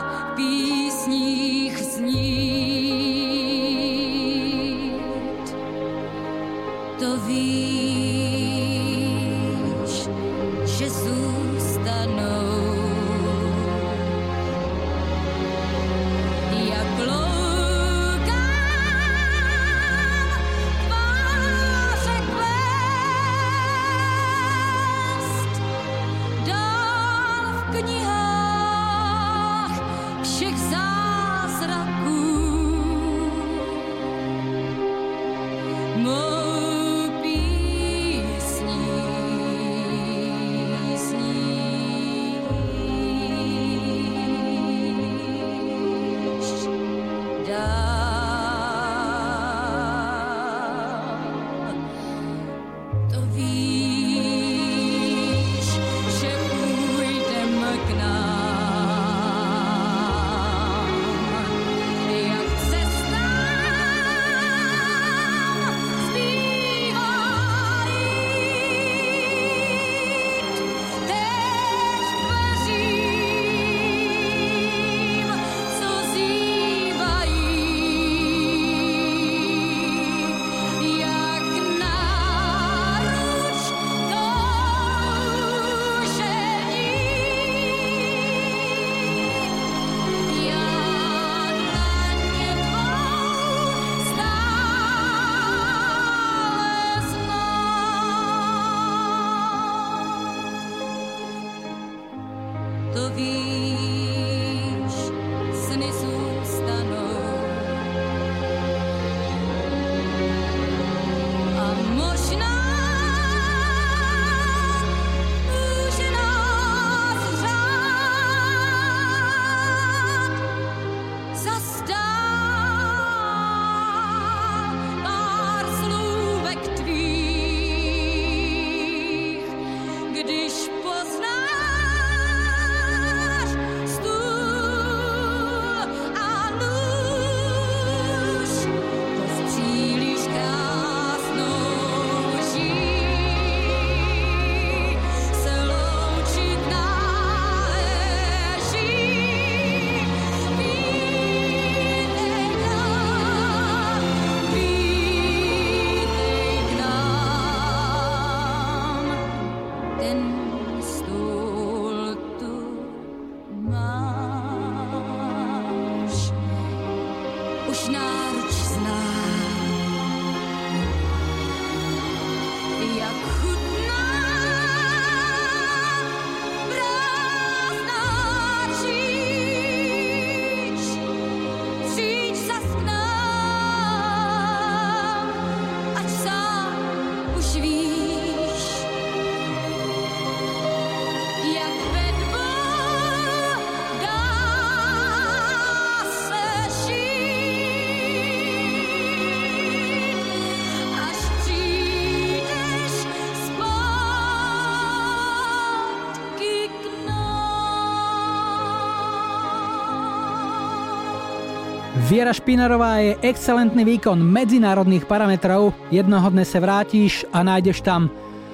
Viera Špinarová je excelentný výkon medzinárodných parametrov. Jednoho dne sa vrátiš a nájdeš tam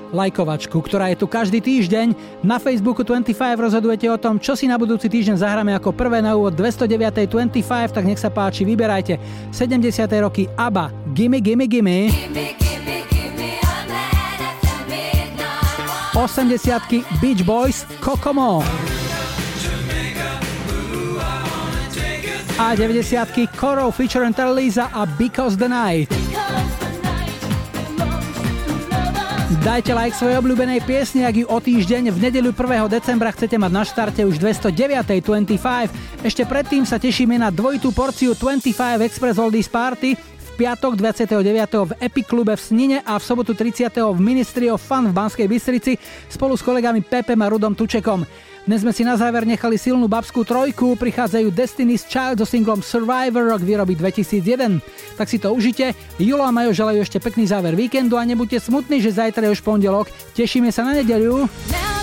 lajkovačku, ktorá je tu každý týždeň. Na Facebooku 25 rozhodujete o tom, čo si na budúci týždeň zahráme ako prvé na úvod 209. 25, tak nech sa páči, vyberajte. 70. roky ABBA, Gimme Gimme Gimme. 80 Beach Boys, Kokomo. a 90 Koro feature Interliza a Because the Night. Dajte like svojej obľúbenej piesni, ak ju o týždeň v nedeľu 1. decembra chcete mať na štarte už 209.25. Ešte predtým sa tešíme na dvojitú porciu 25 Express Oldies Party, piatok 29. v Epiklube v Snine a v sobotu 30. v Ministry of Fun v Banskej Bystrici spolu s kolegami Pepem a Rudom Tučekom. Dnes sme si na záver nechali silnú babskú trojku, prichádzajú Destiny's Child so singlom Survivor rok výroby 2001. Tak si to užite, Julo a Majo želajú ešte pekný záver víkendu a nebuďte smutní, že zajtra je už pondelok. Tešíme sa na nedeľu. Now